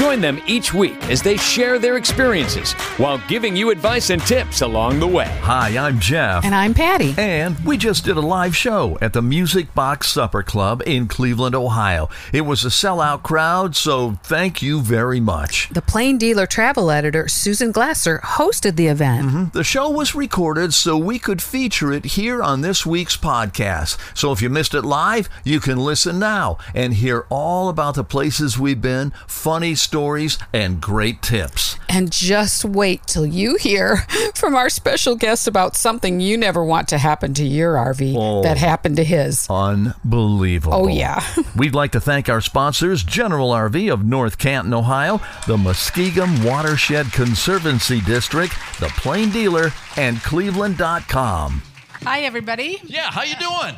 Join them each week as they share their experiences while giving you advice and tips along the way. Hi, I'm Jeff. And I'm Patti. And we just did a live show at the Music Box Supper Club in Cleveland, Ohio. It was a sellout crowd, so thank you very much. The Plain Dealer travel editor, Susan Glaser, hosted the event. Mm-hmm. The show was recorded so we could feature it here on this week's podcast. So if you missed it live, you can listen now and hear all about the places we've been, funny stories, and great tips. And just wait till you hear from our special guest about something you never want to happen to your RV Oh. that happened to his. Unbelievable. Oh, yeah. We'd like to thank our sponsors, General RV of North Canton, Ohio, the Muskingum Watershed Conservancy District, the Plain Dealer, and Cleveland.com. Hi, everybody. Yeah, how you doing?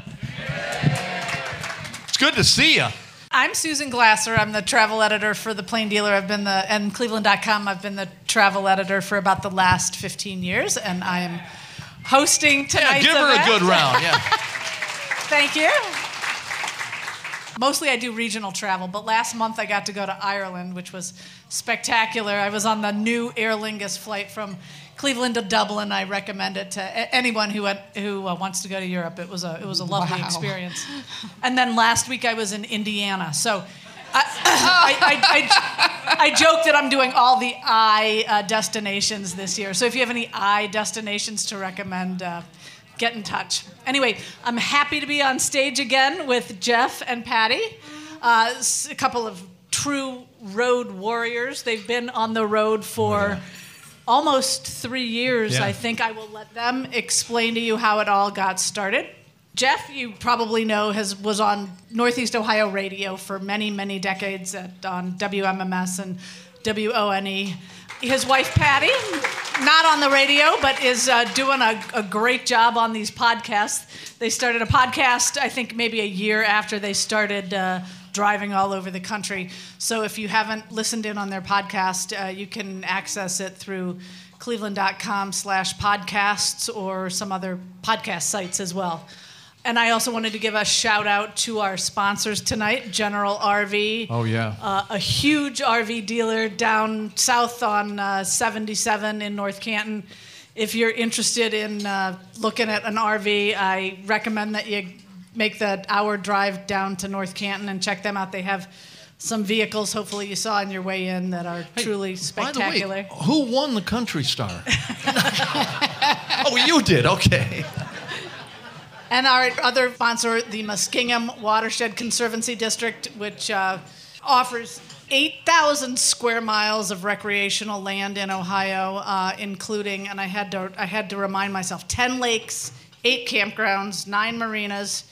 It's good to see you. I'm Susan Glaser. I'm the travel editor for the Plain Dealer. I've been the and Cleveland.com. I've been the travel editor for about the last 15 years, and I am hosting Yeah, give her a good round. Yeah. Thank you. Mostly I do regional travel, but last month I got to go to Ireland, which was spectacular. I was on the new Aer Lingus flight from Cleveland to Dublin. I recommend it to anyone who went, who uh, wants to go to Europe. It was a it was a lovely Wow. experience. And then last week I was in Indiana. So I, I, I, I, I joke that I'm doing all the I uh, destinations this year. So if you have any I destinations to recommend, uh, get in touch. Anyway, I'm happy to be on stage again with Jeff and Patti, uh, a couple of true road warriors. They've been on the road for almost three years. Yeah. I think I will let them explain to you how it all got started. Jeff, you probably know, has was on Northeast Ohio radio for many, many decades at, on WMMS and WONE. His wife Patti, not on the radio, but is uh, doing a, a great job on these podcasts. They started a podcast, I think, maybe a year after they started uh, driving all over the country. So if you haven't listened in on their podcast, uh, you can access it through cleveland.com slash podcasts or some other podcast sites as well. And I also wanted to give a shout out to our sponsors tonight, General RV. Oh, yeah. Uh, a huge RV dealer down south on uh, 77 in North Canton. If you're interested in uh, looking at an RV, I recommend that you make the hour drive down to North Canton and check them out. They have some vehicles, hopefully, you saw on your way in that are truly spectacular. By the way, who won the Country Star? oh, you did. Okay. And our other sponsor, the Muskingum Watershed Conservancy District, which uh, offers 8,000 square miles of recreational land in Ohio, uh, including, and I had to, I had to remind myself, 10 lakes, eight campgrounds, nine marinas,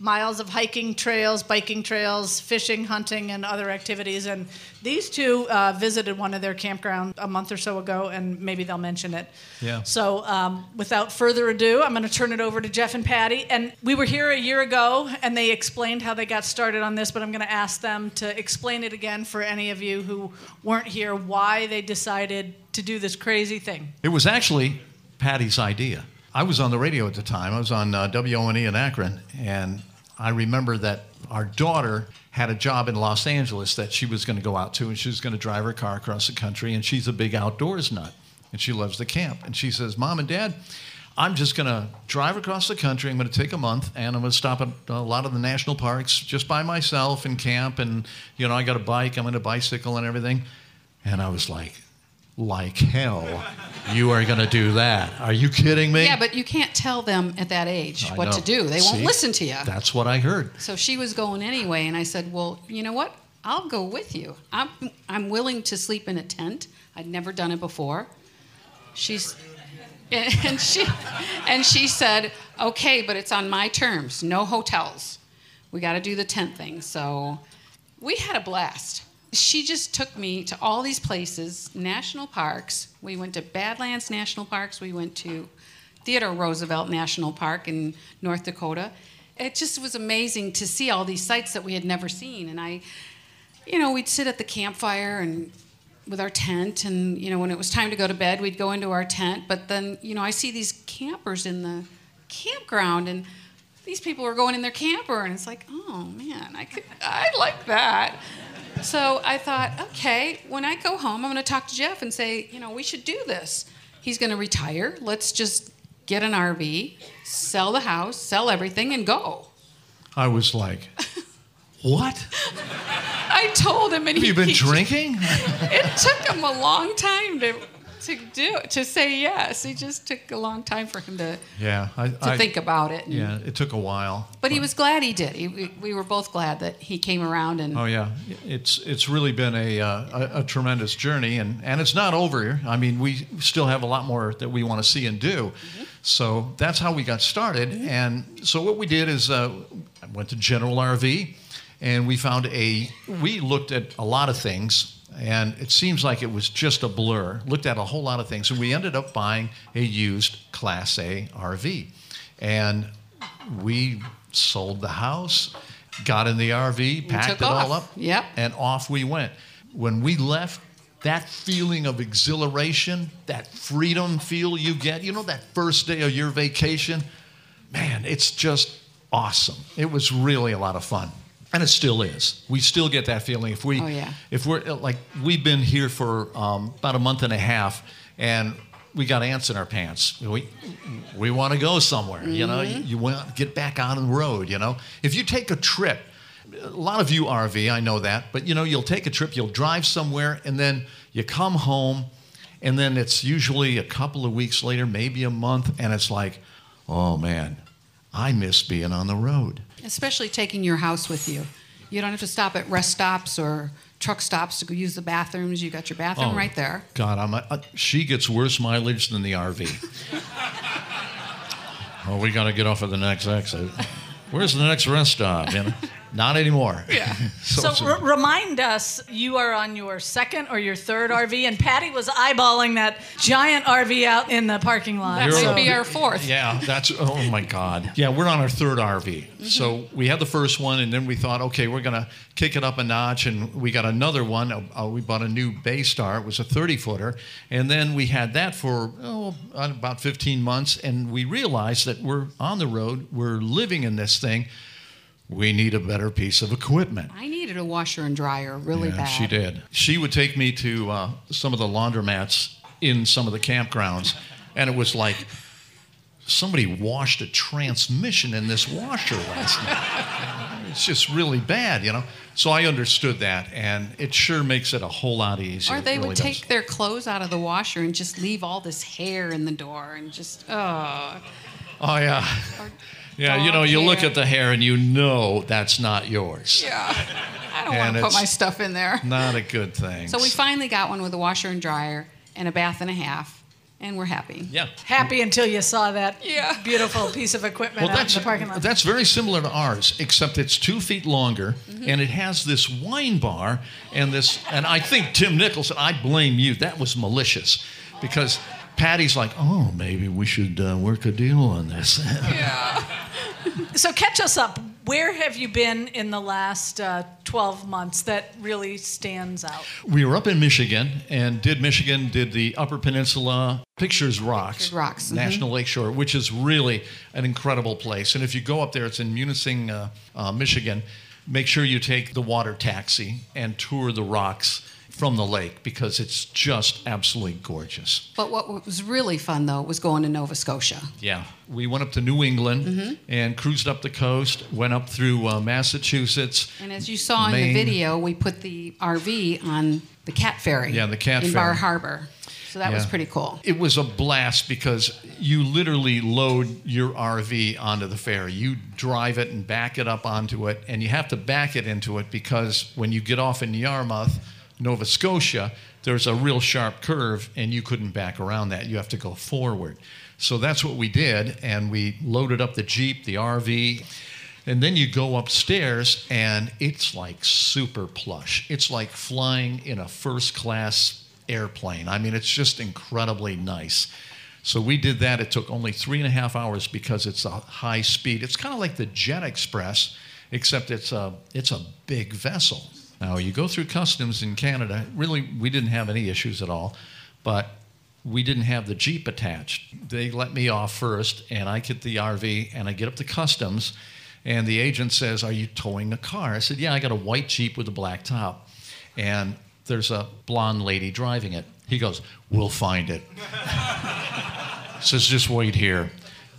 miles of hiking trails, biking trails, fishing, hunting, and other activities. And these two uh, visited one of their campgrounds a month or so ago, and maybe they'll mention it. Yeah. So, um, without further ado, I'm going to turn it over to Jeff and Patti. And we were here a year ago, and they explained how they got started on this, but I'm going to ask them to explain it again for any of you who weren't here why they decided to do this crazy thing. It was actually Patti's idea. I was on the radio at the time. I was on uh, WONE in Akron, and I remember that our daughter had a job in Los Angeles that she was going to go out to, and she was going to drive her car across the country. And she's a big outdoors nut, and she loves the camp. And she says, "Mom and Dad." I'm just going to drive across the country. I'm going to take a month and I'm going to stop at a lot of the national parks just by myself and camp. And, you know, I got a bike, I'm going to bicycle and everything. And I was like, like hell. You are going to do that. Are you kidding me? Yeah, but you can't tell them at that age I what to do. They won't listen to you. That's what I heard. So she was going anyway, and I said, "Well, you know what? I'll go with you. I'm I'm willing to sleep in a tent. I'd never done it before." She's and she and she said, "Okay, but it's on my terms. No hotels. We got to do the tent thing." So we had a blast. She just took me to all these places, national parks. We went to Badlands National Parks. We went to Theodore Roosevelt National Park in North Dakota. It just was amazing to see all these sites that we had never seen. And I, you know, we'd sit at the campfire and with our tent, and you know, when it was time to go to bed, we'd go into our tent. But then, you know, I see these campers in the campground, and these people are going in their camper, and it's like, oh man, I could, I like that. So I thought, okay, when I go home, I'm going to talk to Jeff and say, you know, we should do this. He's going to retire. Let's just get an RV, sell the house, sell everything, and go. I was like, what? I told him, and Have he, you been he- drinking? It took him a long time to to do to say yes. It just took a long time for him to Yeah. I, to I- think about it. And- Yeah, it took a while. But he was glad he did. He, we, we were both glad that he came around and Oh yeah, it's it's really been a, uh, a a tremendous journey, and and it's not over. I mean, we still have a lot more that we want to see and do. So that's how we got started. And so what we did is uh, I went to General RV, and we found a. We looked at a lot of things. And it seems like it was just a blur. Looked at a whole lot of things, and we ended up buying a used Class A RV. And we sold the house, got in the RV, packed it all up, Yep. and off we went. When we left, that feeling of exhilaration, that freedom feel you get, you know, that first day of your vacation, man, it's just awesome. It was really a lot of fun. And it still is. We still get that feeling. If we, Oh, yeah. if we're like, we've been here for um, about a month and a half, and we got ants in our pants. We, we want to go somewhere. You know, you, you want to get back on the road. You know, if you take a trip, a lot of you RV, I know that, but you know, you'll take a trip, you'll drive somewhere, and then you come home, and then it's usually a couple of weeks later, maybe a month, and it's like, oh man, I miss being on the road. Especially taking your house with you. You don't have to stop at rest stops or truck stops to go use the bathrooms. You got your bathroom Oh, right there. God, I'm a, uh, she gets worse mileage than the RV. oh, we got to get off at the next exit. Where's the next rest stop? You know, not anymore. Yeah. So, it's a- r- remind us, you are on your second or your third RV, and Patti was eyeballing that giant RV out in the parking lot. That You're might be our fourth. Yeah, that's oh my God. Yeah, we're on our third RV. So we had the first one, and then we thought, okay, we're gonna kick it up a notch, and we got another one. Uh, we bought a new Baystar. It was a 30 footer, and then we had that for oh about 15 months, and we realized that we're on the road, we're living in this thing. We need a better piece of equipment. I needed a washer and dryer really Yeah, bad. she did. She would take me to uh, some of the laundromats in some of the campgrounds, and it was like somebody washed a transmission in this washer last night. It's just really bad, you know. So I understood that, and it sure makes it a whole lot easier. Or they really would does. take their clothes out of the washer and just leave all this hair in the door and just oh. Oh yeah, yeah. You know, dog you look at the hair and you know that's not yours. Yeah. I don't want to put my stuff in there. Not a good thing. So we finally got one with a washer and dryer and a bath and a half, and we're happy. yeah. Happy until you saw that Yeah. beautiful piece of equipment Well, out in that's the parking lot. that's very similar to ours, except it's two feet longer, Mm-hmm. and it has this wine bar and this. And I think Tim Nicholson. I blame you. That was malicious, because Patti's like, oh, maybe we should uh, work a deal on this. Yeah. so catch us up. Where have you been in the last uh, 12 months that really stands out? we were up in Michigan and did Michigan, did the Upper Peninsula Pictures Rocks, Pictured Rocks, mhm. National Lakeshore, which is really an incredible place. And if you go up there, it's in Munising, uh, uh, Michigan. Make sure you take the water taxi and tour the rocks from the lake because it's just absolutely gorgeous. But what was really fun though was going to Nova Scotia. Yeah, we went up to New England Mm-hmm. and cruised up the coast, went up through uh, Massachusetts. And as you saw in the video, we put the RV on the Cat Ferry. Yeah, the Cat in Ferry. Bar Harbor. So So that was pretty cool. It was a blast because you literally load your RV onto the ferry. You drive it and back it up onto it, and you have to back it into it because when you get off in Yarmouth, Nova Scotia, there's a real sharp curve, and you couldn't back around that. You have to go forward. So that's what we did, and we loaded up the Jeep, the RV. And then you go upstairs, and it's like super plush. It's like flying in a first class airplane. I mean, it's just incredibly nice. So we did that. It took only three and a half hours because it's a high speed. It's kind of like the Jet Express, except it's a it's a big vessel. Now you go through customs in Canada. Really, we didn't have any issues at all, but we didn't have the Jeep attached. They let me off first, and I get the RV, and I get up to customs, and the agent says, "Are you towing a car?" I said, "Yeah, I got a white Jeep with a black top, and there's a blonde lady driving it." He goes, "We'll find it." says, "Just wait here."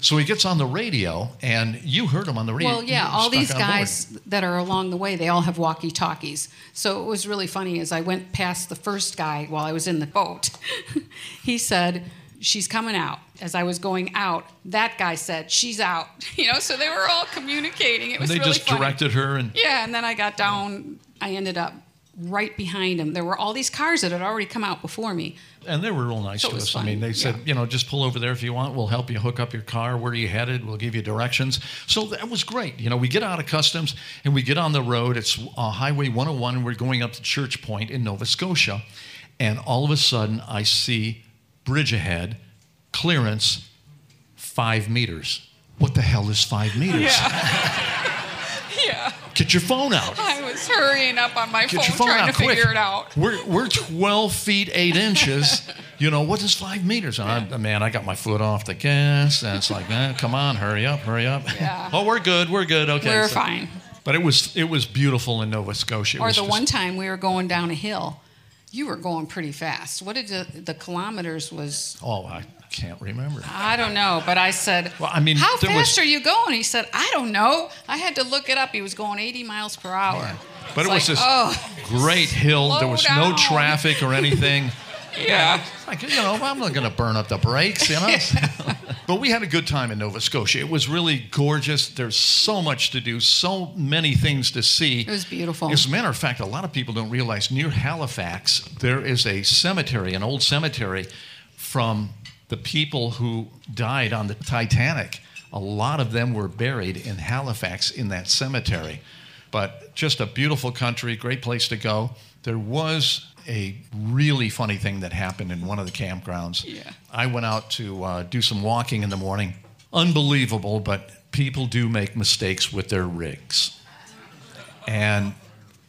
So he gets on the radio, and you heard him on the radio. Well, yeah, all these on board. guys that are along the way, they all have walkie talkies. So it was really funny as I went past the first guy while I was in the boat. he said, She's coming out. As I was going out, that guy said, She's out. You know, so they were all communicating. It was And they really just funny. directed her, and Yeah, and then I got down. I ended up right behind him. There were all these cars that had already come out before me. And they were real nice So to us. I mean, they said, yeah. you know, just pull over there if you want. We'll help you hook up your car. Where are you headed? We'll give you directions. So that was great. You know, we get out of customs and we get on the road. It's uh, Highway 101, and we're going up to Church Point in Nova Scotia. And all of a sudden, I see bridge ahead, clearance, five meters. What the hell is five meters? Yeah, Get your phone out. I was hurrying up on my Get phone, phone trying out to quick. figure it out. We're, we're 12 feet 8 inches. You know, what is five meters? And I, man, I got my foot off the gas. And it's like, eh, come on, hurry up, hurry up. Yeah. Oh, we're good, we're good. Okay. We're so- fine. But it was it was beautiful in Nova Scotia. It Or the just- one time we were going down a hill, you were going pretty fast. What did the, the kilometers was? Oh, I can't remember. I don't know, but I said, Well, I mean, how fast was- are you going? He said, I don't know. I had to look it up. He was going 80 miles per hour. But it was like, this oh, great hill. There was no traffic or anything. yeah. Like, you know, I'm not going to burn up the brakes, you know. but we had a good time in Nova Scotia. It was really gorgeous. There's so much to do, so many things to see. It was beautiful. As a matter of fact, a lot of people don't realize near Halifax, there is a cemetery, an old cemetery from the people who died on the Titanic. A lot of them were buried in Halifax in that cemetery. But just a beautiful country, great place to go. There was a really funny thing that happened in one of the campgrounds. Yeah. I went out to uh, do some walking in the morning. Unbelievable, but people do make mistakes with their rigs. And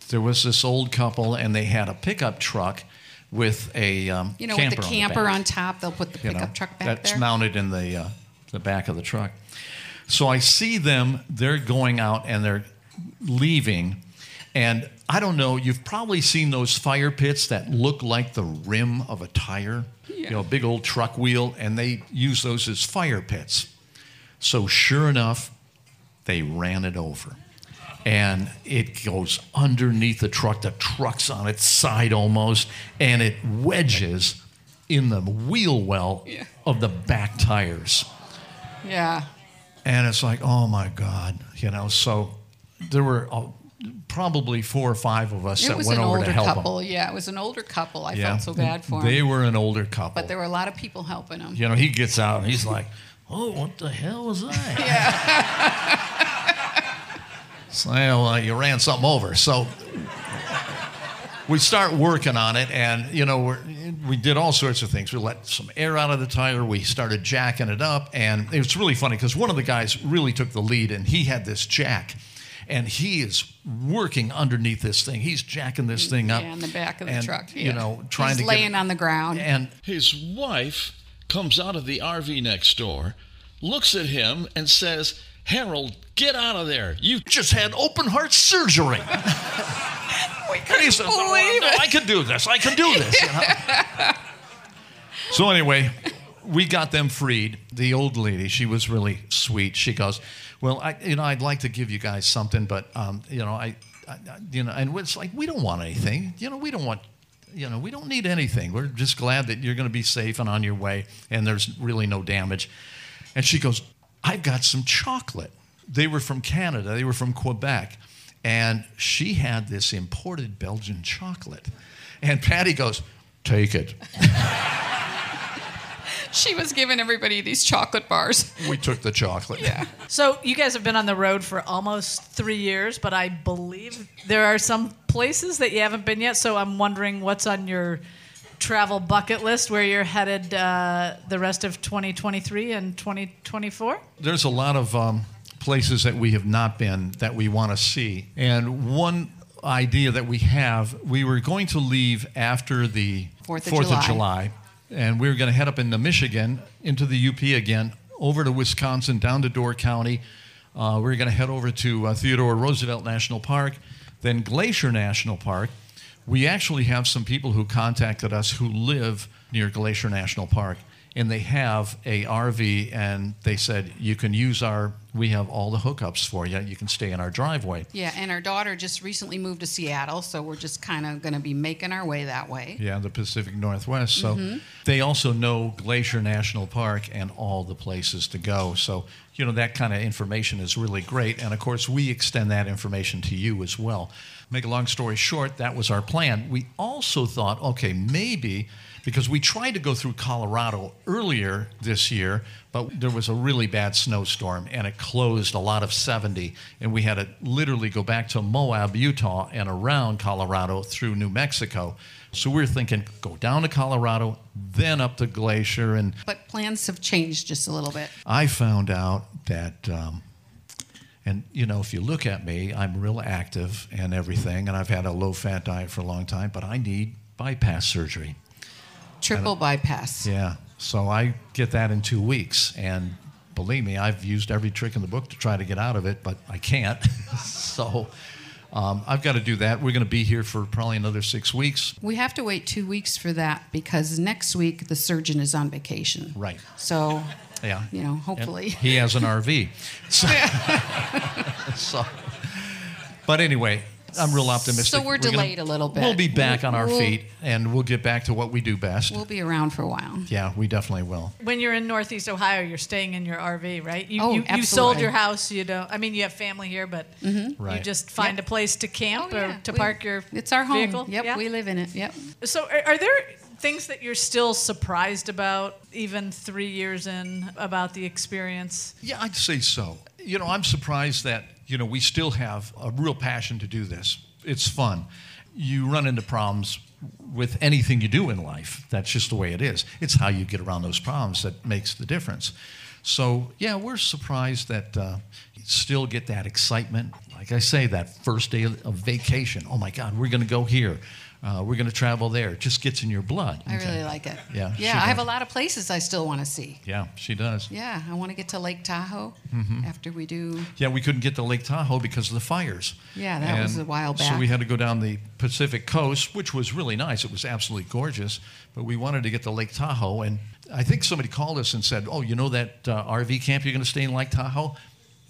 there was this old couple, and they had a pickup truck with a um, You know, with camper the on camper on top, they'll put the you pickup know, truck back that's there. mounted in the uh, the back of the truck. So I see them; they're going out and they're leaving, and I don't know. You've probably seen those fire pits that look like the rim of a tire. You know, a big old truck wheel, and they use those as fire pits. So sure enough, they ran it over. And it goes underneath the truck. The truck's on its side almost, and it wedges in the wheel well Yeah. of the back tires. yeah. And it's like, oh my God, you know. So there were probably four or five of us It that was went an over older to help couple. them. Yeah, it was an older couple. I Yeah. felt so bad for them. They were an older couple. But there were a lot of people helping them. you know, he gets out and he's like, "Oh, what the hell was that?" yeah. so, well, uh, you ran something over. So we start working on it, and you know, we're, we did all sorts of things. We let some air out of the tire. We started jacking it up, and it was really funny because one of the guys really took the lead, and he had this jack. And he is working underneath this thing. He's jacking this thing up. Yeah, in the back of the and, truck. You know, trying He's to get laying it- on the ground. And His wife comes out of the RV next door, looks at him, and says, Harold, get out of there. You just had open heart surgery. and he says, "Oh, believe no, it." I can do this. I can do this. you know? so anyway, we got them freed. The old lady, she was really sweet. She goes, "Well, I, you know, I'd like to give you guys something, but um, you know, I, I, you know, and it's like we don't want anything. You know, we don't want You know, we don't need anything. We're just glad that you're going to be safe and on your way, and there's really no damage. And she goes, I've got some chocolate. They were from Canada, they were from Quebec, and she had this imported Belgian chocolate. And Patti goes, Take it. She was giving everybody these chocolate bars. We took the chocolate. Yeah. So you guys have been on the road for almost three years, but I believe there are some places that you haven't been yet. So I'm wondering what's on your travel bucket list where you're headed uh, the rest of 2023 and 2024. There's a lot of um, places that we have not been that we want to see. And one idea that we have, we were going to leave after the Fourth of July. July, and we were going to head up into Michigan, into the UP again, over to Wisconsin, down to Door County. Uh, we were going to head over to uh, Theodore Roosevelt National Park, then Glacier National Park. We actually have some people who contacted us who live near Glacier National Park, and they have a RV, and they said you can use our. We have all the hookups for you. You can stay in our driveway. Yeah, and our daughter just recently moved to Seattle, so we're just kind of going to be making our way that way. Yeah, the Pacific Northwest. So mm-hmm. they also know Glacier National Park and all the places to go. So, you know, that kind of information is really great. And of course, we extend that information to you as well. Make a long story short, that was our plan. We also thought, okay, maybe because we tried to go through Colorado earlier this year, but there was a really bad snowstorm and it closed a lot of 70. And we had to literally go back to Moab, Utah, and around Colorado through New Mexico. So we were thinking, go down to Colorado, then up the Glacier. And But plans have changed just a little bit. I found out that, um, and you know, if you look at me, I'm real active and everything, and I've had a low fat diet for a long time, but I need bypass surgery. Triple bypass. Yeah. So I get that in two weeks. And believe me, I've used every trick in the book to try to get out of it, but I can't. so um, I've got to do that. We're going to be here for probably another six weeks. We have to wait two weeks for that because next week the surgeon is on vacation. Right. So, Yeah. you know, And hopefully. he has an RV. So, so- but anyway, I'm real optimistic. So we're gonna- delayed a little bit. We'll be back on our We'll- feet and we'll get back to what we do best. We'll be around for a while. yeah, we definitely will. When you're in Northeast Ohio, you're staying in your RV, right? You, Oh, you, you sold your house. You don't. I mean, you have family here, but mm-hmm. you Right. just find Yep. a place to camp Oh, yeah. or to We- park your It's our home. vehicle. Yep, Yeah? we live in it. Yep. So, are, are there things that you're still surprised about, even three years in, about the experience? Yeah, I'd say so. You know, I'm surprised that, you know, we still have a real passion to do this. It's fun. You run into problems with anything you do in life. That's just the way it is. It's how you get around those problems that makes the difference. So, yeah, we're surprised that uh, you still get that excitement. Like I say, that first day of vacation. Oh my God, we're going to go here. Uh, we're going to travel there. It just gets in your blood. I Okay. really like it. Yeah, Yeah, I have a lot of places I still want to see. Yeah, she does. Yeah, I want to get to Lake Tahoe Mm-hmm. after we do. Yeah, we couldn't get to Lake Tahoe because of the fires. Yeah, that was And a while back. So we had to go down the Pacific coast, which was really nice. It was absolutely gorgeous. But we wanted to get to Lake Tahoe. And I think somebody called us and said, Oh, you know that uh, RV camp you're going to stay in Lake Tahoe?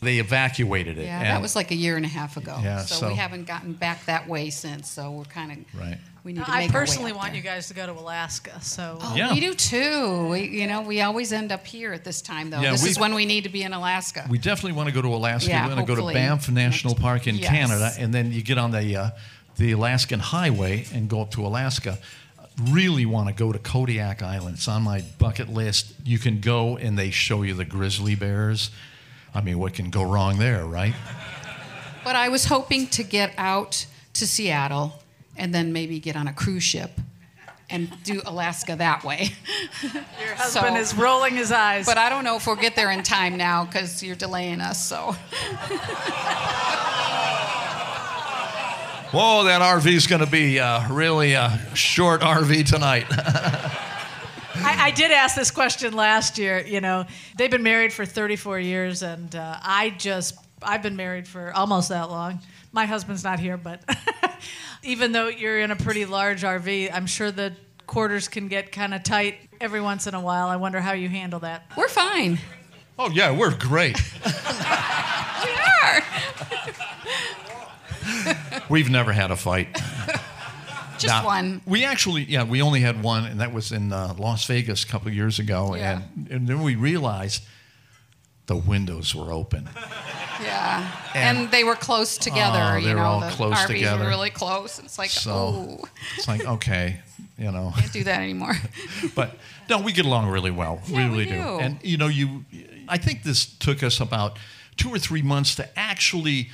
They evacuated it. Yeah, And- that was like a year and a half ago. Yeah, so, so- we haven't gotten back that way since. So we're kind of Right. We need to I make our way personally want there. you guys to go to Alaska. So, Oh, Yeah. we do too. We, you know, we always end up here at this time, though. Yeah, this we- is when we need to be in Alaska. We definitely want to go to Alaska. Yeah, we want to go to Banff National next- Park in yes. Canada, and then you get on the uh, the Alaskan Highway and go up to Alaska. Really want to go to Kodiak Island. It's on my bucket list. You can go and they show you the grizzly bears. I mean, what can go wrong there, right? But I was hoping to get out to Seattle and then maybe get on a cruise ship and do Alaska that way. your husband So- is rolling his eyes. But I don't know if we'll get there in time now because you're delaying us. So Whoa, that RV is going to be uh, really a short RV tonight. I, I did ask this question last year. You know, they've been married for 34 years, and uh, I just, I've been married for almost that long. My husband's not here, but even though you're in a pretty large RV, I'm sure the quarters can get kind of tight every once in a while. I wonder how you handle that. we're fine. oh, yeah, we're great. We are. We've never had a fight. Just one. We actually, yeah, we only had one, and that was in uh, Las Vegas a couple years ago. Yeah. And, and then we realized the windows were open. Yeah. And- And, they were close together. Oh, you they were know, all the close RVs together. were really close. It's like, So oh, it's like, okay, you know. can't do that anymore. but no, we get along really well. we Yeah, we really do. And you know, you, I think this took us about two or three months to actually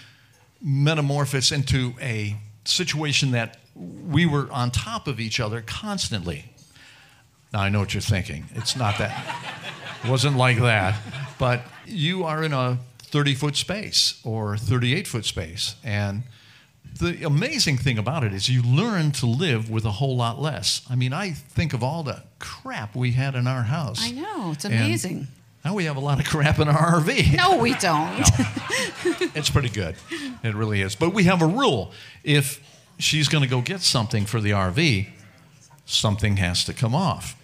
metamorphose into a situation that we were on top of each other constantly. Now I know what you're thinking. It's not that. It wasn't like that. But you are in a 30 foot space or 38 foot space, and the amazing thing about it is you learn to live with a whole lot less. I mean, I think of all the crap we had in our house. I know. It's amazing. now we have a lot of crap in our RV. No, we don't. It's pretty good. It really is. But we have a rule. If she's going to go get something for the RV, something has to come off.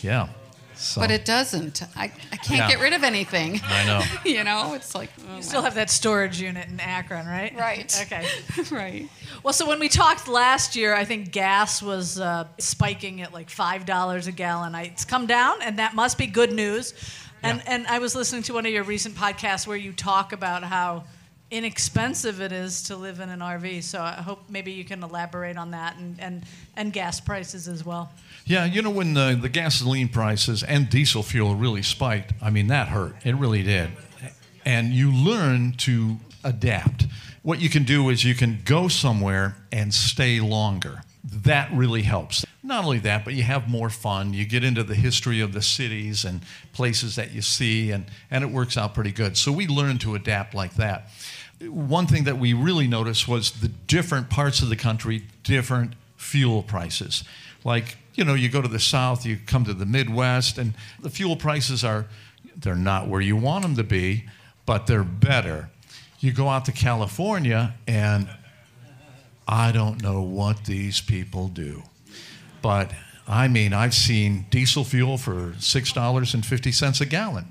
Yeah. So, But it doesn't. I, I can't Yeah. get rid of anything. I know. you know, it's like, oh, You still have that storage unit in Akron, right? Right. Okay. right. Well, so when we talked last year, I think gas was uh, spiking at like five dollars a gallon. I, it's come down, and that must be good news. And Yeah. and I was listening to one of your recent podcasts where you talk about how inexpensive it is to live in an RV. So I hope maybe you can elaborate on that and and, and gas prices as well. Yeah, you know, when the, the gasoline prices and diesel fuel really spiked, I mean, that hurt. It really did. And you learn to adapt. What you can do is you can go somewhere and stay longer. That really helps. Not only that, but you have more fun. You get into the history of the cities and places that you see, and, and it works out pretty good. So we learn to adapt like that. One thing that we really noticed was the different parts of the country, different fuel prices. Like, you know, you go to the South, you come to the Midwest, and the fuel prices are, they're not where you want them to be, but they're better. You go out to California, and I don't know what these people do. But I mean, I've seen diesel fuel for $6.50 a gallon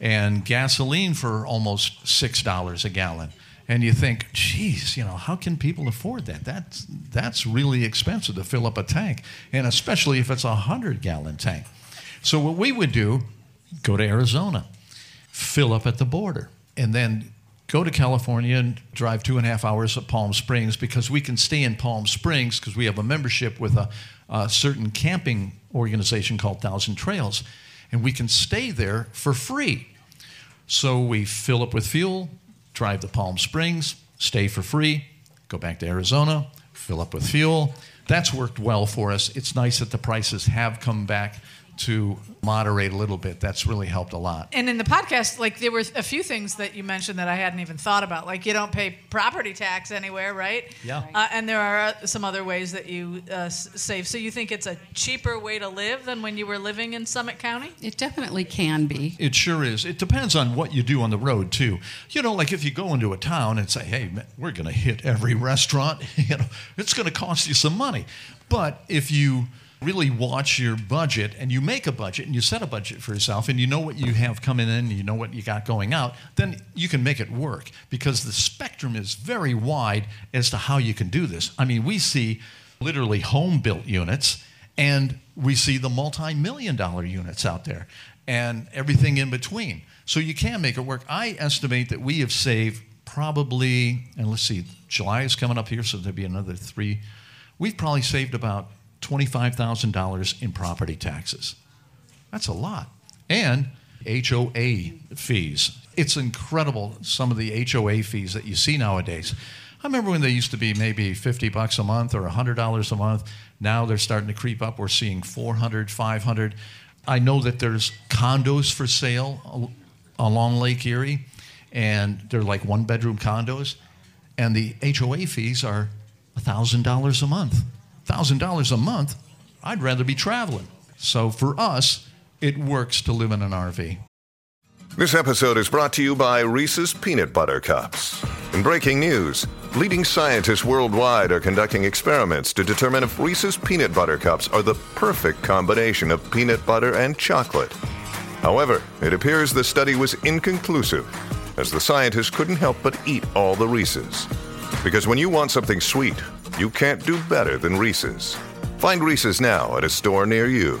and gasoline for almost $6 a gallon. And you think, geez, you know, how can people afford that? That's, that's really expensive to fill up a tank, and especially if it's a 100 gallon tank. So, what we would do, go to Arizona, fill up at the border, and then go to California and drive two and a half hours at Palm Springs because we can stay in Palm Springs because we have a membership with a, a certain camping organization called Thousand Trails, and we can stay there for free. So we fill up with fuel, drive to Palm Springs, stay for free, go back to Arizona, fill up with fuel. That's worked well for us. It's nice that the prices have come back to moderate a little bit. That's really helped a lot. And in the podcast, like there were a few things that you mentioned that I hadn't even thought about. Like you don't pay property tax anywhere, right? Yeah. Uh, and there are uh, some other ways that you uh, save. So you think it's a cheaper way to live than when you were living in Summit County? It definitely can be. It sure is. It depends on what you do on the road too. You know, like if you go into a town and say, "Hey, man, we're going to hit every restaurant," you know, it's going to cost you some money. But if you really watch your budget and you make a budget and you set a budget for yourself and you know what you have coming in, and you know what you got going out, then you can make it work because the spectrum is very wide as to how you can do this. I mean, we see literally home built units and we see the multi million dollar units out there and everything in between. So you can make it work. I estimate that we have saved probably, and let's see, July is coming up here, so there'll be another three. We've probably saved about $25,000 in property taxes. That's a lot. And HOA fees. It's incredible some of the HOA fees that you see nowadays. I remember when they used to be maybe 50 bucks a month or $100 a month. Now they're starting to creep up. We're seeing 400, 500. I know that there's condos for sale along Lake Erie, and they're like one bedroom condos, and the HOA fees are $1,000 a month. $1,000 a month, I'd rather be traveling. So for us, it works to live in an RV. This episode is brought to you by Reese's Peanut Butter Cups. In breaking news, leading scientists worldwide are conducting experiments to determine if Reese's Peanut Butter Cups are the perfect combination of peanut butter and chocolate. However, it appears the study was inconclusive, as the scientists couldn't help but eat all the Reese's. Because when you want something sweet, You can't do better than Reese's. Find Reese's now at a store near you.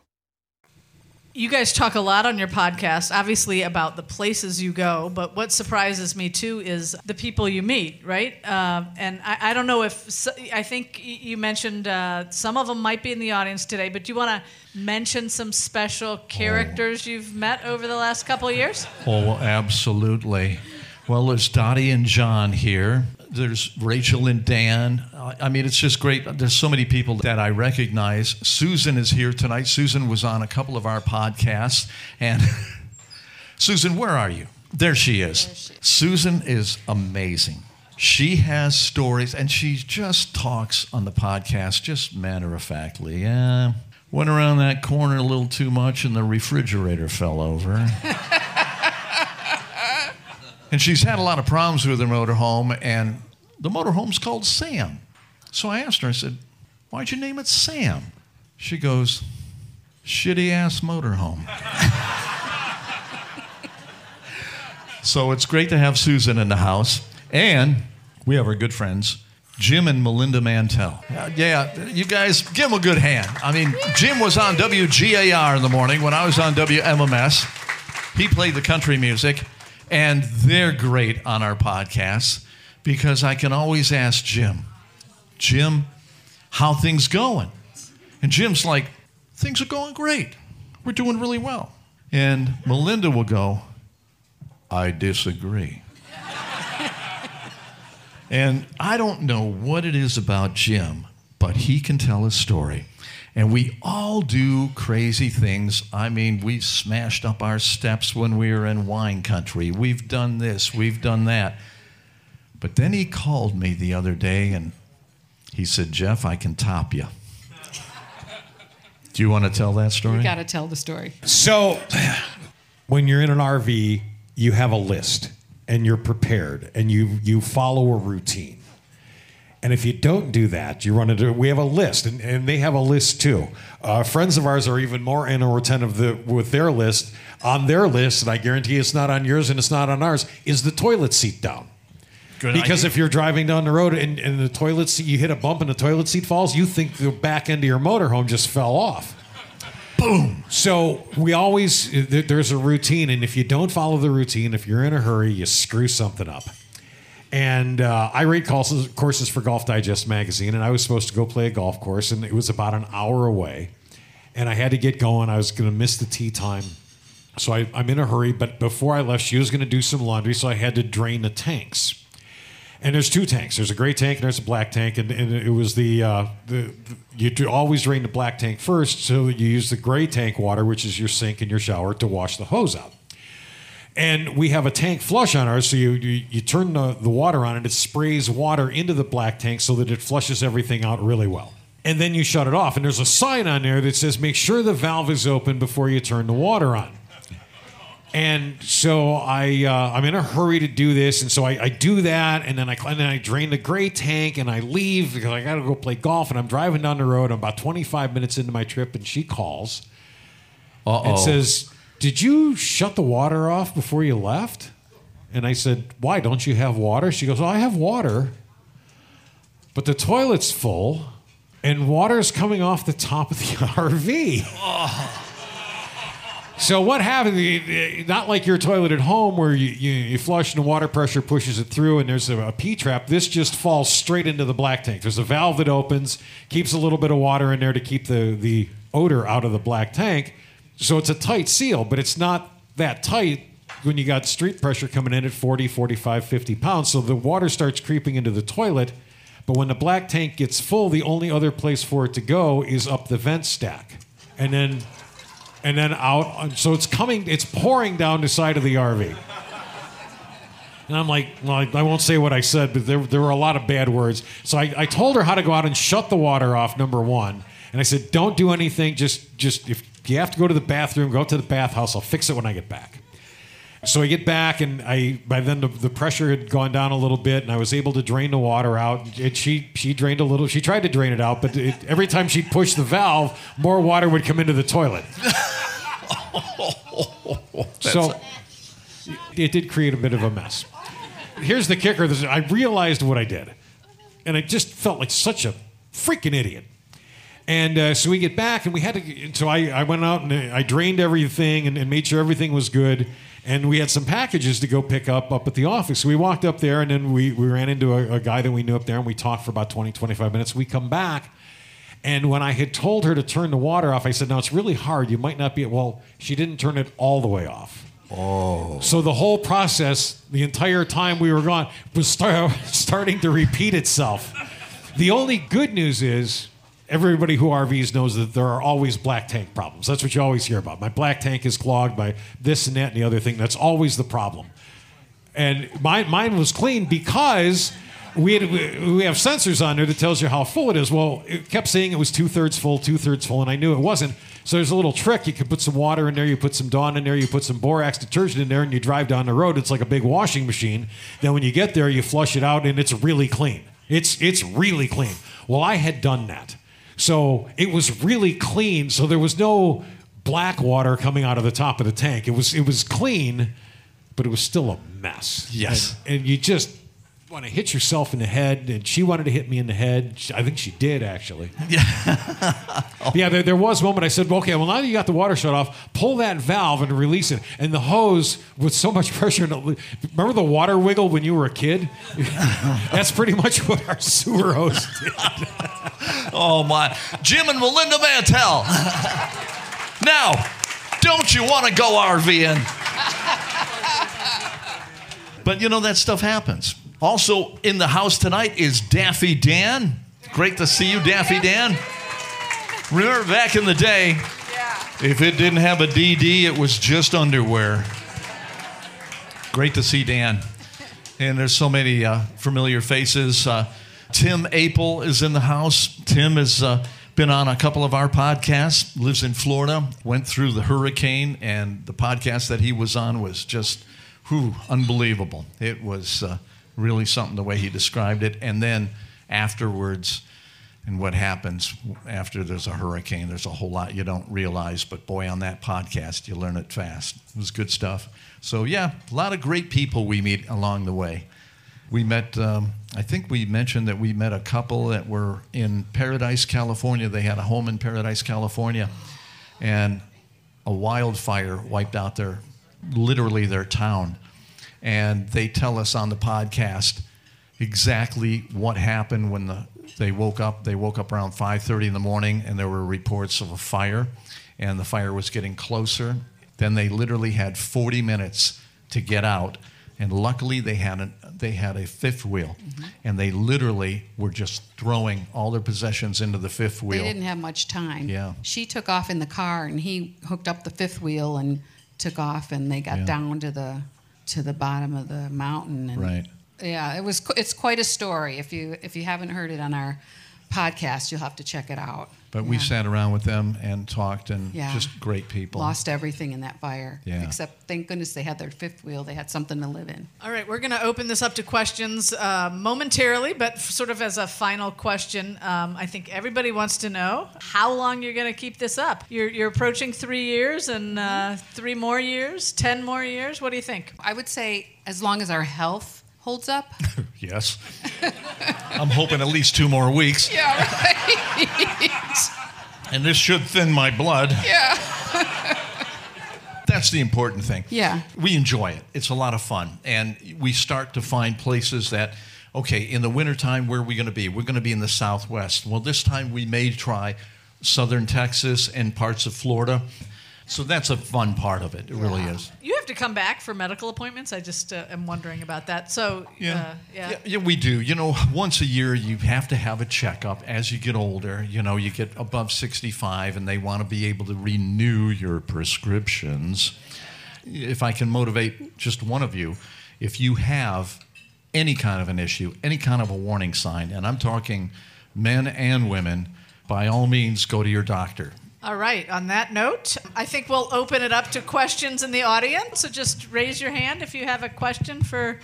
You guys talk a lot on your podcast, obviously, about the places you go, but what surprises me too is the people you meet, right? Uh, and I, I, don't know if, I think you mentioned uh, some of them might be in the audience today, but do you want to mention some special characters oh. you've met over the last couple of years? Oh, absolutely. Well, there's Dottie and John here there's Rachel and Dan. I mean, it's just great. There's so many people that I recognize. Susan is here tonight. Susan was on a couple of our podcasts. And Susan, where are you? There she is. There she is. Susan is amazing. She has stories, and she just talks on the podcast, just matter of factly. Yeah, went around that corner a little too much, and the refrigerator fell over. And she's had a lot of problems with her motorhome, and the motorhome's called Sam. So I asked her, I said, Why'd you name it Sam? She goes, Shitty ass motorhome. so it's great to have Susan in the house. And we have our good friends, Jim and Melinda Mantell. Uh, yeah, you guys give them a good hand. I mean, Jim was on WGAR in the morning when I was on WMMS. He played the country music. And they're great on our podcasts because I can always ask Jim, Jim, how things going? And Jim's like, things are going great. We're doing really well. And Melinda will go, I disagree. and I don't know what it is about Jim, but he can tell a story. And we all do crazy things. I mean, we've smashed up our steps when we were in wine country. We've done this, we've done that. But then he called me the other day and he said, Jeff, I can top you. Do you want to tell that story? You got to tell the story. So, when you're in an RV, you have a list and you're prepared and you, you follow a routine. And if you don't do that, you run into we have a list, and, and they have a list too. Uh, friends of ours are even more in anal retentive the, with their list. On their list, and I guarantee it's not on yours and it's not on ours, is the toilet seat down. Good because idea. if you're driving down the road and, and the toilet seat, you hit a bump and the toilet seat falls, you think the back end of your motorhome just fell off. Boom. So we always, there's a routine, and if you don't follow the routine, if you're in a hurry, you screw something up. And uh, I rate courses, courses for Golf Digest magazine, and I was supposed to go play a golf course, and it was about an hour away. And I had to get going. I was going to miss the tee time. So I, am in a hurry, but before I left, she was going to do some laundry, so I had to drain the tanks. And there's two tanks. There's a gray tank and there's a black tank, and, and it was the, uh, the, the you always drain the black tank first, so you use the gray tank water, which is your sink and your shower, to wash the hose out. And we have a tank flush on ours, so you, you, you turn the, the water on and it sprays water into the black tank so that it flushes everything out really well. And then you shut it off. And there's a sign on there that says, make sure the valve is open before you turn the water on. And so I, uh, I'm in a hurry to do this, and so I, I, do that, and then I and then I drain the gray tank, and I leave because I got to go play golf, and I'm driving down the road. I'm about 25 minutes into my trip, and she calls Uh-oh. and says, did you shut the water off before you left? And I said, Why? Don't you have water? She goes, Oh, I have water, but the toilet's full and water's coming off the top of the RV. Oh. So what happened? Not like your toilet at home where you, you, you flush and the water pressure pushes it through and there's a, a P trap. This just falls straight into the black tank. There's a valve that opens, keeps a little bit of water in there to keep the, the odor out of the black tank. So it's a tight seal, but it's not that tight when you got street pressure coming in at 40, 45, 50 pounds. So the water starts creeping into the toilet. But when the black tank gets full, the only other place for it to go is up the vent stack. And then and then out. So it's coming, it's pouring down the side of the RV. And I'm like, well, I, won't say what I said, but there, there were a lot of bad words. So I, I told her how to go out and shut the water off, number one. And I said, don't do anything. Just, just if you have to go to the bathroom, go to the bathhouse. I'll fix it when I get back. So I get back, and I by then the, the pressure had gone down a little bit, and I was able to drain the water out. And she she drained a little. She tried to drain it out, but it, every time she'd push the valve, more water would come into the toilet. so it did create a bit of a mess. Here's the kicker: I realized what I did, and I just felt like such a freaking idiot. And uh, so we get back, and we had to. So I, I went out and I drained everything and, and made sure everything was good. And we had some packages to go pick up up at the office. So we walked up there, and then we, we ran into a, a guy that we knew up there, and we talked for about 20, 25 minutes. We come back, and when I had told her to turn the water off, I said, "No, it's really hard. You might not be." Well, she didn't turn it all the way off. Oh. So the whole process, the entire time we were gone, was start, starting to repeat itself. The only good news is everybody who RVs knows that there are always black tank problems. That's what you always hear about. My black tank is clogged by this and that and the other thing. That's always the problem. And mine, mine was clean because we, had, we have sensors on there that tells you how full it is. Well, it kept saying it was two thirds full, two thirds full, and I knew it wasn't. So there's a little trick. You can put some water in there, you put some Dawn in there, you put some borax detergent in there, and you drive down the road. It's like a big washing machine. Then when you get there, you flush it out, and it's really clean. It's it's really clean. Well, I had done that, so it was really clean. So there was no black water coming out of the top of the tank. It was it was clean, but it was still a mess. Yes. and, and you just want to hit yourself in the head. And she wanted to hit me in the head. I think she did actually. Yeah, there, there was one moment I said, okay, well, now that you got the water shut off, pull that valve and release it. And the hose with so much pressure. It, remember the water wiggle when you were a kid? That's pretty much what our sewer hose did. Oh my. Jim and Melinda Mantel. now, don't you want to go RVing? But you know, that stuff happens. Also, in the house tonight is Daffy Dan. Great to see you, Daffy Dan. Remember back in the day, if it didn't have a DD, it was just underwear. Great to see Dan. And there's so many uh, familiar faces. Uh, Tim Apel is in the house. Tim has uh, been on a couple of our podcasts, lives in Florida, went through the hurricane, and the podcast that he was on was just whew, unbelievable. It was uh, really something the way he described it. And then afterwards, and what happens after there's a hurricane, there's a whole lot you don't realize. But boy, on that podcast, you learn it fast. It was good stuff. So, yeah, a lot of great people we meet along the way. We met, um, I think we mentioned that we met a couple that were in Paradise, California. They had a home in Paradise, California, and a wildfire wiped out their, literally their town. And they tell us on the podcast exactly what happened when the, they woke up. They woke up around 5:30 in the morning, and there were reports of a fire, and the fire was getting closer. Then they literally had 40 minutes to get out, and luckily they had a, they had a fifth wheel, mm-hmm. and they literally were just throwing all their possessions into the fifth wheel. They didn't have much time. Yeah. She took off in the car, and he hooked up the fifth wheel and took off, and they got Yeah. down to the to the bottom of the mountain. And Right. Yeah, it was. It's quite a story. If you if you haven't heard it on our podcast, you'll have to check it out. But we sat around with them and talked, and Yeah. just great people. Lost everything in that fire. Yeah. Except, thank goodness they had their fifth wheel. They had something to live in. All right, we're going to open this up to questions uh, momentarily, but sort of as a final question, um, I think everybody wants to know how long you're going to keep this up. You're, you're approaching three years and uh, three more years, 10 more years. What do you think? I would say as long as our health holds up. Yes. I'm hoping at least two more weeks. yeah, right. And this should thin my blood. yeah. That's the important thing. Yeah. We enjoy it. It's a lot of fun. And we start to find places that, okay, in the wintertime, where are we going to be? We're going to be in the Southwest. Well, this time we may try southern Texas and parts of Florida. So that's a fun part of it. It really is. You have to come back for medical appointments. I just uh, am wondering about that. So, Yeah. uh, yeah. yeah. Yeah, we do. You know, once a year you have to have a checkup as you get older. You know, you get above 65 and they want to be able to renew your prescriptions. If I can motivate just one of you, if you have any kind of an issue, any kind of a warning sign, and I'm talking men and women, by all means go to your doctor. All right. On that note, I think we'll open it up to questions in the audience. So just raise your hand if you have a question for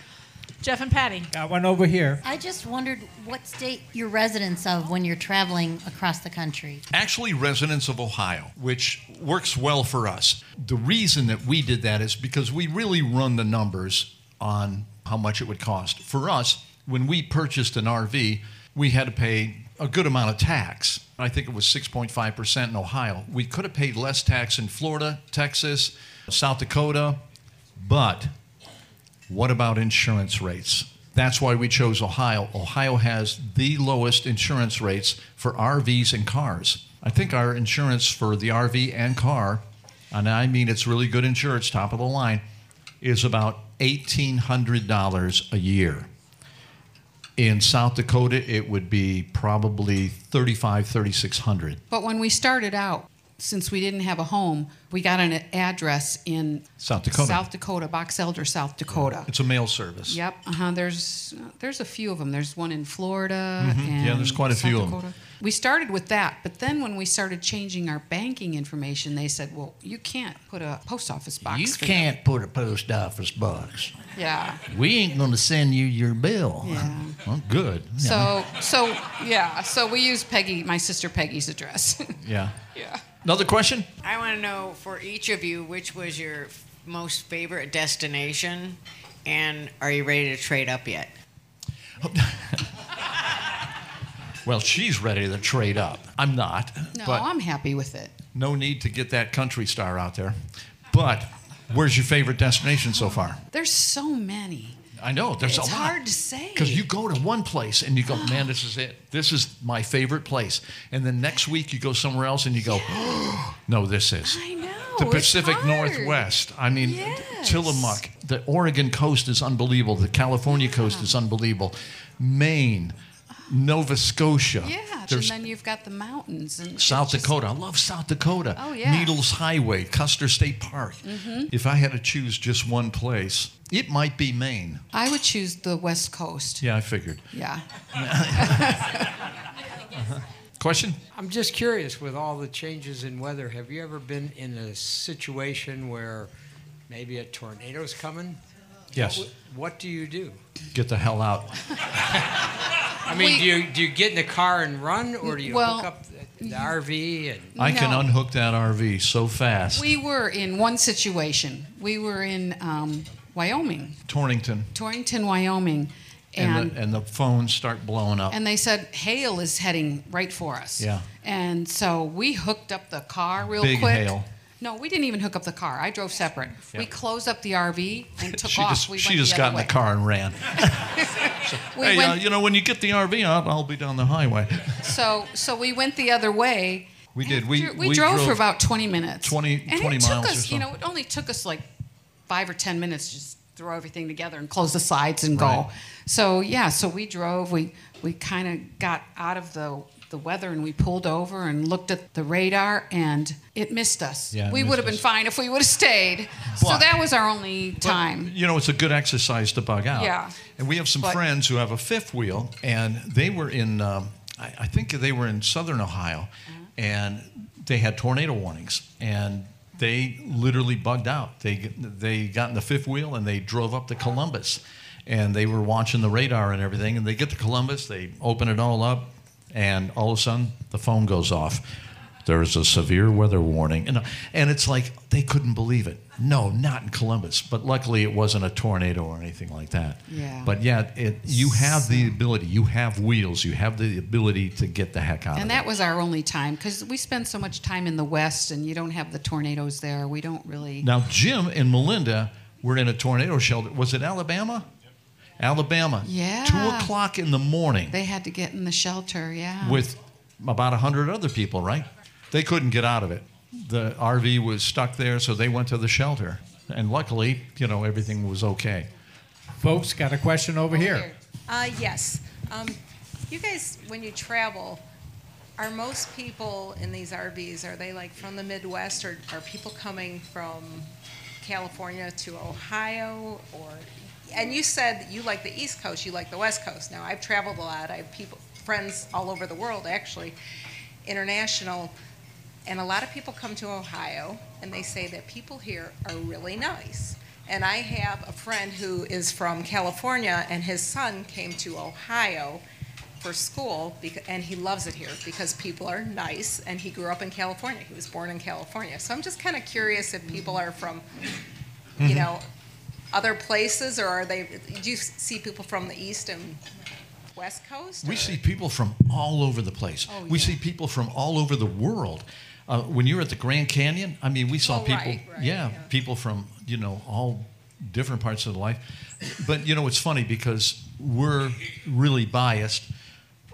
Jeff and Patti. Got one over here. I just wondered what state you're residents of when you're traveling across the country. actually residents of Ohio, which works well for us. The reason that we did that is because we really run the numbers on how much it would cost. For us, when we purchased an RV, we had to pay a good amount of tax. I think it was 6.5% in Ohio. We could have paid less tax in Florida, Texas, South Dakota, but what about insurance rates? That's why we chose Ohio. Ohio has the lowest insurance rates for RVs and cars. I think our insurance for the RV and car, and I mean it's really good insurance, top of the line, is about $1,800 a year. In South Dakota, it would be probably 35, 3600. But when we started out, since we didn't have a home, we got an address in South Dakota. South Dakota, Box Elder, South Dakota. It's a mail service. Yep. Uh-huh. There's there's a few of them. There's one in Florida. Mhm. And Yeah, there's quite a South few of 'em. Dakota. We started with that, but then when we started changing our banking information, they said, "Well, you can't put a post office box." You can't put a post office box. Yeah. We ain't going to send you your bill. Yeah. Well, good. So so yeah. So we use Peggy, my sister Peggy's address. Yeah. yeah. Another question? I want to know for each of you which was your most favorite destination, and are you ready to trade up yet? Well, she's ready to trade up. I'm not. No, I'm happy with it. no need to get that country star out there. But where's your favorite destination so far? There's so many. I know there's it's a lot. It's hard to say. Because you go to one place and you go, man, this is it. This is my favorite place. And then next week you go somewhere else and you go, oh, no, this is. I know. The Pacific. Northwest. I mean, Yes. Tillamook. The Oregon coast is unbelievable. The California coast is unbelievable. Maine, Nova Scotia. Yeah, There's and then you've got the mountains and South just- Dakota. I love South Dakota. Oh, yeah. Needles Highway, Custer State Park. Mhm. If I had to choose just one place, it might be Maine. I would choose the West Coast. Yeah, I figured. Yeah. Question? I'm just curious with all the changes in weather, have you ever been in a situation where maybe a tornado's coming? Yes. What, what do you do? Get the hell out. I mean, do you do you get in the car and run, or do you Well, hook up the, the RV and? I can No. unhook that RV so fast. We were in one situation. We were in um, Wyoming, Torrington. Torrington, Wyoming, And, and the, and the phones start blowing up. and they said hail is heading right for us. Yeah. And so we hooked up the car real Big quick. hail. No, we didn't even hook up the car. I drove separate. Yeah. We closed up the RV and took she off. just, we she just got in the car and ran. We hey, uh, went- you know, when you get the RV out, I'll be down the highway. So so we went the other way. We did. We, we, drove, for about 20 minutes. 20 and 20 it took miles or us, you know, it only took us like five or 10 minutes to just throw everything together and close the sides and go. So yeah, so we drove. We we kind of got out of the the weather and we pulled over and looked at the radar and it missed us. Yeah, we would have been fine if we would have stayed. so that was our only time. You know, it's a good exercise to bug out. Yeah. And we have some But- friends who have a fifth wheel, and they were in, um, I, I think they were in southern Ohio, Uh-huh. and they had tornado warnings, and they literally bugged out. They they got in the fifth wheel and they drove up to Columbus, and they were watching the radar and everything, and they get to Columbus, they open it all up, and all of a sudden the phone goes off. There is a severe weather warning, and and it's like they couldn't believe it. No, not in Columbus, but luckily it wasn't a tornado or anything like that. Yeah. But yeah, it, you have the ability. You have wheels. You have the ability to get the heck out of it. And that was our only time because we spend so much time in the West and you don't have the tornadoes there. We don't really. Now Jim and Melinda were in a tornado shelter. Was it Alabama? Alabama. Yeah. Two o'clock in the morning. They had to get in the shelter, yeah. with about 100 other people, right? They couldn't get out of it. The RV was stuck there, so they went to the shelter. And luckily, you know, everything was okay. Folks, got a question over here. Uh, yes. Um, you guys, when you travel, are most people in these RVs, are they like from the Midwest or are people coming from California to Ohio or, and you said you like the East Coast, you like the West Coast. Now, I've traveled a lot. I have people, friends all over the world, actually, international. And a lot of people come to Ohio and they say that people here are really nice. And I have a friend who is from California and his son came to Ohio for school because, and he loves it here because people are nice and he grew up in California. He was born in California. So I'm just kind of curious if people are from, you Mhm. know, other places or are they, do you see people from the East and West Coast? We see people from all over the place. we see people from all over the world. Uh, when you're at the Grand Canyon, I mean, we saw Oh, people, right, right, yeah, people from, you know, all different parts of life. But, you know, it's funny because we're really biased.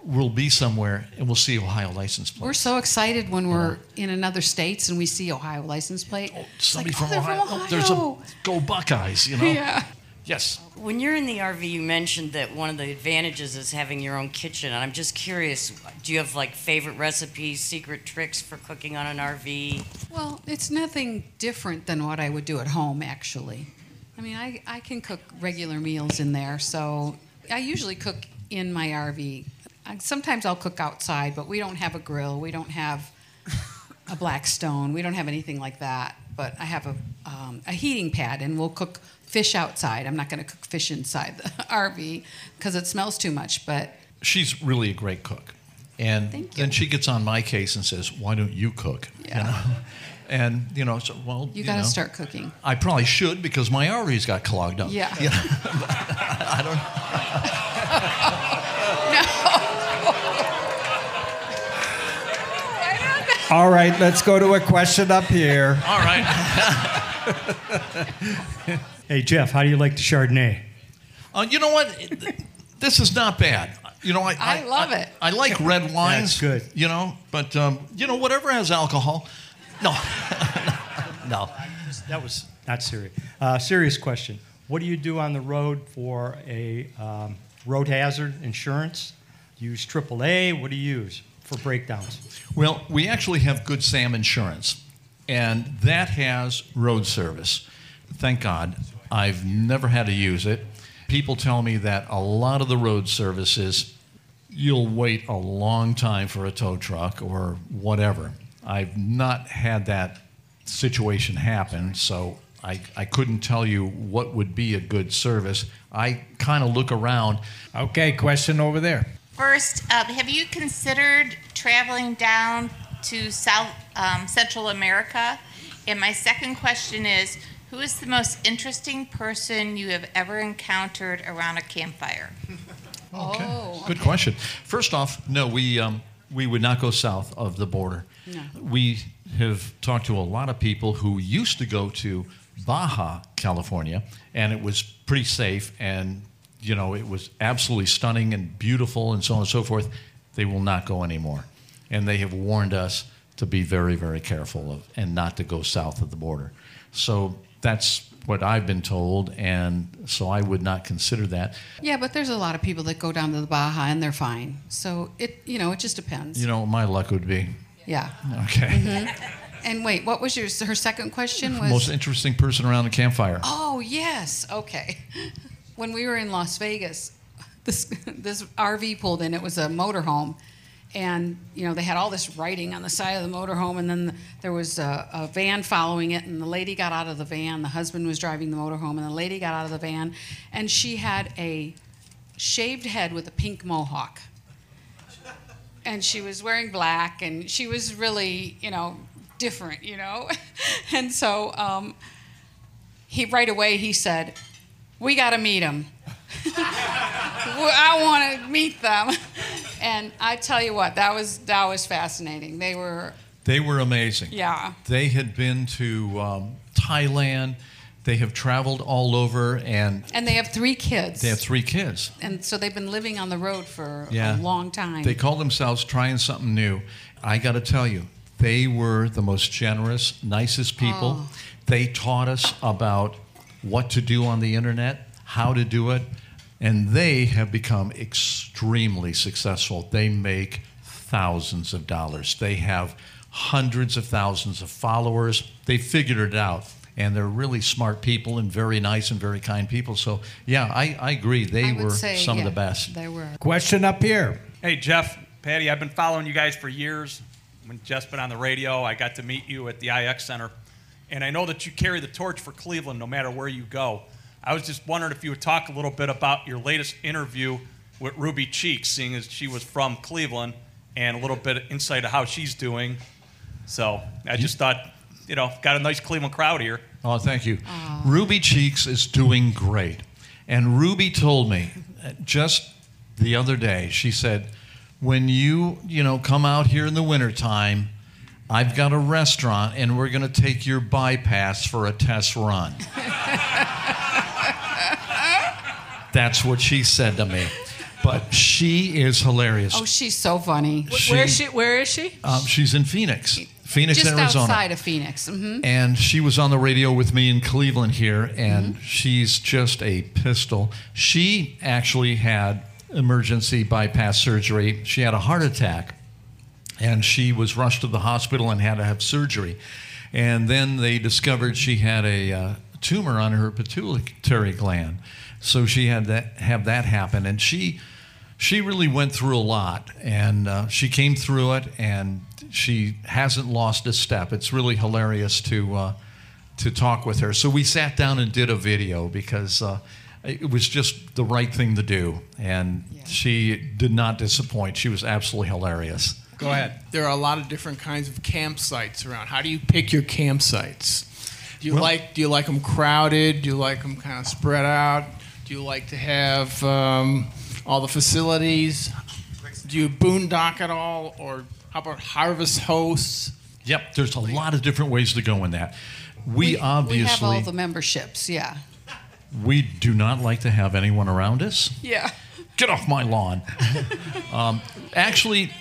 We'll be somewhere and we'll see Ohio license plate. We're so excited when we're in another states and we see Ohio license plate. Oh, it's Somebody like, from, oh, they're Ohio. Oh, there's a go Buckeyes, you know? Yeah. Yes. When you're in the RV, you mentioned that one of the advantages is having your own kitchen. And I'm just curious, do you have like favorite recipes, secret tricks for cooking on an RV? Well, it's nothing different than what I would do at home, actually. I mean, I, I can cook regular meals in there, so I usually cook in my RV. I, sometimes I'll cook outside, but we don't have a grill. We don't have a Blackstone. We don't have anything like that. But I have a, um, a heating pad, and we'll cook fish outside. I'm not going to cook fish inside the RV because it smells too much. But She's really a great cook. And then she gets on my case and says, Why don't you cook? Yeah. You know? And, you know, so, well, you got to start cooking. I probably should because my RV's got clogged up. Yeah. You know, I don't. All right, let's go to a question up here. All right. Hey, Jeff, how do you like the Chardonnay? Uh, you know what? This is not bad. You know, I, I love it. I like red wines. That's good. You know, but um, you know, whatever has alcohol. No, no. That was not serious. Uh, serious question. What do you do on the road for a um, road hazard insurance? Use AAA? What do you use for breakdowns? Well, we actually have Good Sam Insurance, and that has road service. Thank God. I've never had to use it. People tell me that a lot of the road services, you'll wait a long time for a tow truck or whatever. I've not had that situation happen, so I, I couldn't tell you what would be a good service. I kind of look around. Okay, question over there. First, um, have you considered traveling down to South um, Central America? And my second question is, who is the most interesting person you have ever encountered around a campfire? Oh, Good question. First off, no, we um, we would not go south of the border. No. We have talked to a lot of people who used to go to Baja, California, and it was pretty safe, and you know it was absolutely stunning and beautiful, and so on and so forth. They will not go anymore, and they have warned us to be very, very careful of and not to go south of the border. So that's what I've been told, and so I would not consider that. Yeah, but there's a lot of people that go down to the Baja and they're fine. So it, you know, it just depends. You know my luck would be. Yeah. Okay. Mhm. And wait, what was your her second question? Was Most interesting person around the campfire. Oh yes, okay. When we were in Las Vegas, this this RV pulled in. It was a motorhome, and you know they had all this writing on the side of the motorhome, and then there was a, a van following it, and the lady got out of the van. The husband was driving the motorhome, and the lady got out of the van, and she had a shaved head with a pink mohawk. and she was wearing black, and she was really, you know, different, you know. and so um, he right away he said, "We got to meet them. I want to meet them." And I tell you what, that was that was fascinating. They were, They were amazing. yeah. They had been to um, Thailand. They have traveled all over, and And they have three kids. they have three kids. And so they've been living on the road for Yeah. a long time. They call themselves trying something new. I got to tell you, they were the most generous, nicest people. Oh. They taught us about what to do on the internet, how to do it, and they have become extremely successful. They make thousands of dollars. They have hundreds of thousands of followers. They figured it out. And they're really smart people and very nice and very kind people. So, yeah, I, I agree. They I were say, some yeah, of the best. They were. Question up here. Hey, Jeff, Patti, I've been following you guys for years. When Jeff's been on the radio, I got to meet you at the IX Center. And I know that you carry the torch for Cleveland no matter where you go. I was just wondering if you would talk a little bit about your latest interview with Ruby Cheeks, seeing as she was from Cleveland, and a little bit of insight of how she's doing. So I just thought, you know, got a nice Cleveland crowd here. Oh, thank you. Ruby Cheeks is doing great. And Ruby told me uh, just the other day, she said, when you, you know, come out here in the wintertime, I've got a restaurant and we're going to take your bypass for a test run. That's what she said to me. But she is hilarious. Oh, she's so funny. Where is she? Where is she? Um, she's in Phoenix, Phoenix, Just Arizona. outside of Phoenix. hmm And she was on the radio with me in Cleveland here, and she's just a pistol. She actually had emergency bypass surgery. She had a heart attack, and she was rushed to the hospital and had to have surgery. And then they discovered she had a uh, tumor on her pituitary gland, so she had that have that happen. And she she really went through a lot, and uh, she came through it, and she hasn't lost a step. It's really hilarious to uh, to talk with her. So we sat down and did a video because uh, it was just the right thing to do, and she did not disappoint. She was absolutely hilarious. Go ahead. There are a lot of different kinds of campsites around. How do you pick your campsites? Do you like do you like them crowded? Do you like them kind of spread out? Do you like to have um, all the facilities? Do you boondock at all, or how about harvest hosts? Yep, there's a lot of different ways to go in that. We, We obviously have all the memberships. Yeah. we do not like to have anyone around us. Yeah. Get off my lawn. um, actually,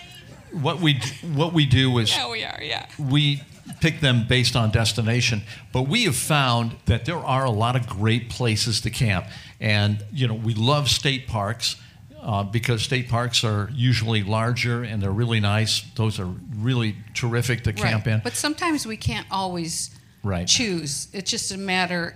what we what we do is Yeah, we are. Yeah. we pick them based on destination but we have found that there are a lot of great places to camp and you know we love state parks uh, because state parks are usually larger and they're really nice those are really terrific to camp right. in But sometimes we can't always Right. choose. It's just a matter.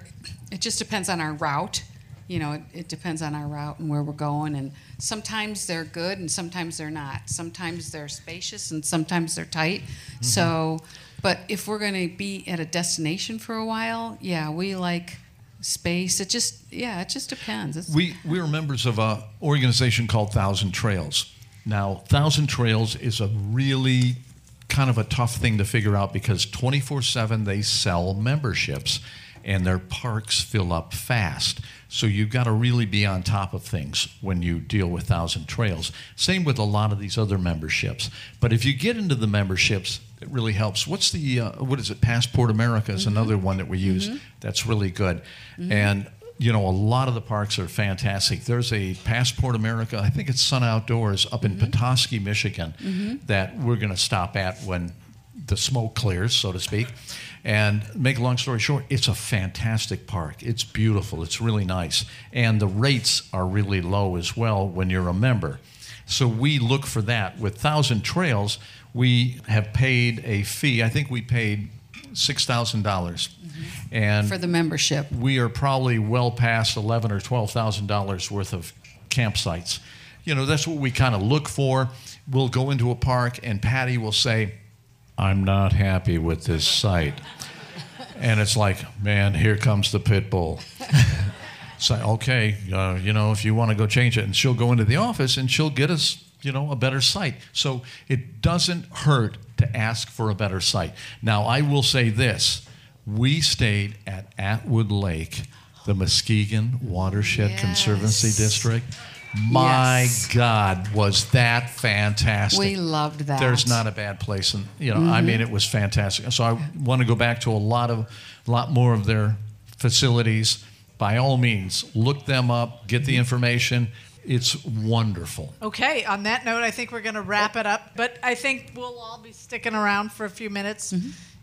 It just depends on our route. You know, it, it depends on our route and where we're going. And sometimes they're good, and sometimes they're not. Sometimes they're spacious, and sometimes they're tight. Mm-hmm. So, but if we're going to be at a destination for a while, yeah, we like space. It just, yeah, it just depends. It's, We we are members of a organization called Thousand Trails. Now, Thousand Trails is a really kind of a tough thing to figure out because 24/7 they sell memberships and their parks fill up fast. So you've got to really be on top of things when you deal with Thousand Trails. Same with a lot of these other memberships. But if you get into the memberships, it really helps. What's the uh, what is it? Passport America is another one that we use. That's really good. And you know, a lot of the parks are fantastic. There's a Passport America, I think it's Sun Outdoors up in Petoskey, Michigan, Mhm. that we're going to stop at when the smoke clears, so to speak. And make a long story short, it's a fantastic park. It's beautiful. It's really nice. And the rates are really low as well when you're a member. So we look for that. With Thousand Trails, we have paid a fee. I think we paid $6,000. dollars mm-hmm. And for the membership. we are probably well past eleven or twelve thousand dollars worth of campsites. You know, that's what we kind of look for. We'll go into a park, and Patti will say, "I'm not happy with this site," and it's like, "Man, here comes the pit bull." Say, okay, uh, you know, if you want to go change it, and she'll go into the office and she'll get us, you know, a better site. So it doesn't hurt to ask for a better site. Now, I will say this we stayed at Atwood Lake, the Muskingum Watershed Conservancy District. My Yes. God, was that fantastic! We loved that. There's not a bad place, and you know, I Mhm. mean, it was fantastic. So I want to go back to a lot of, lot more of their facilities. By all means, look them up, get the information. It's wonderful. Okay, on that note, I think we're going to wrap it up. But I think we'll all be sticking around for a few minutes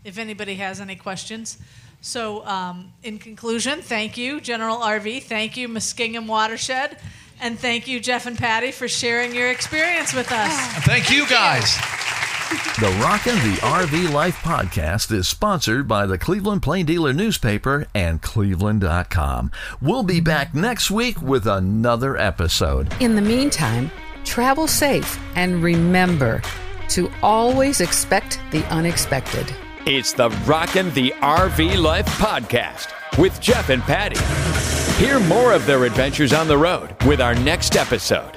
if anybody has any questions. So, um, in conclusion, thank you, General RV. Thank you, Muskingum Watershed. And thank you, Jeff and Patti, for sharing your experience with us. Thank you, guys. The Rockin' the RV Life podcast is sponsored by the Cleveland Plain Dealer newspaper and cleveland.com. We'll be back next week with another episode. In the meantime, travel safe and remember to always expect the unexpected. It's the Rockin' the RV Life podcast with Jeff and Patti. Hear more of their adventures on the road with our next episode.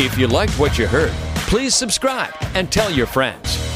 If you liked what you heard, please subscribe and tell your friends.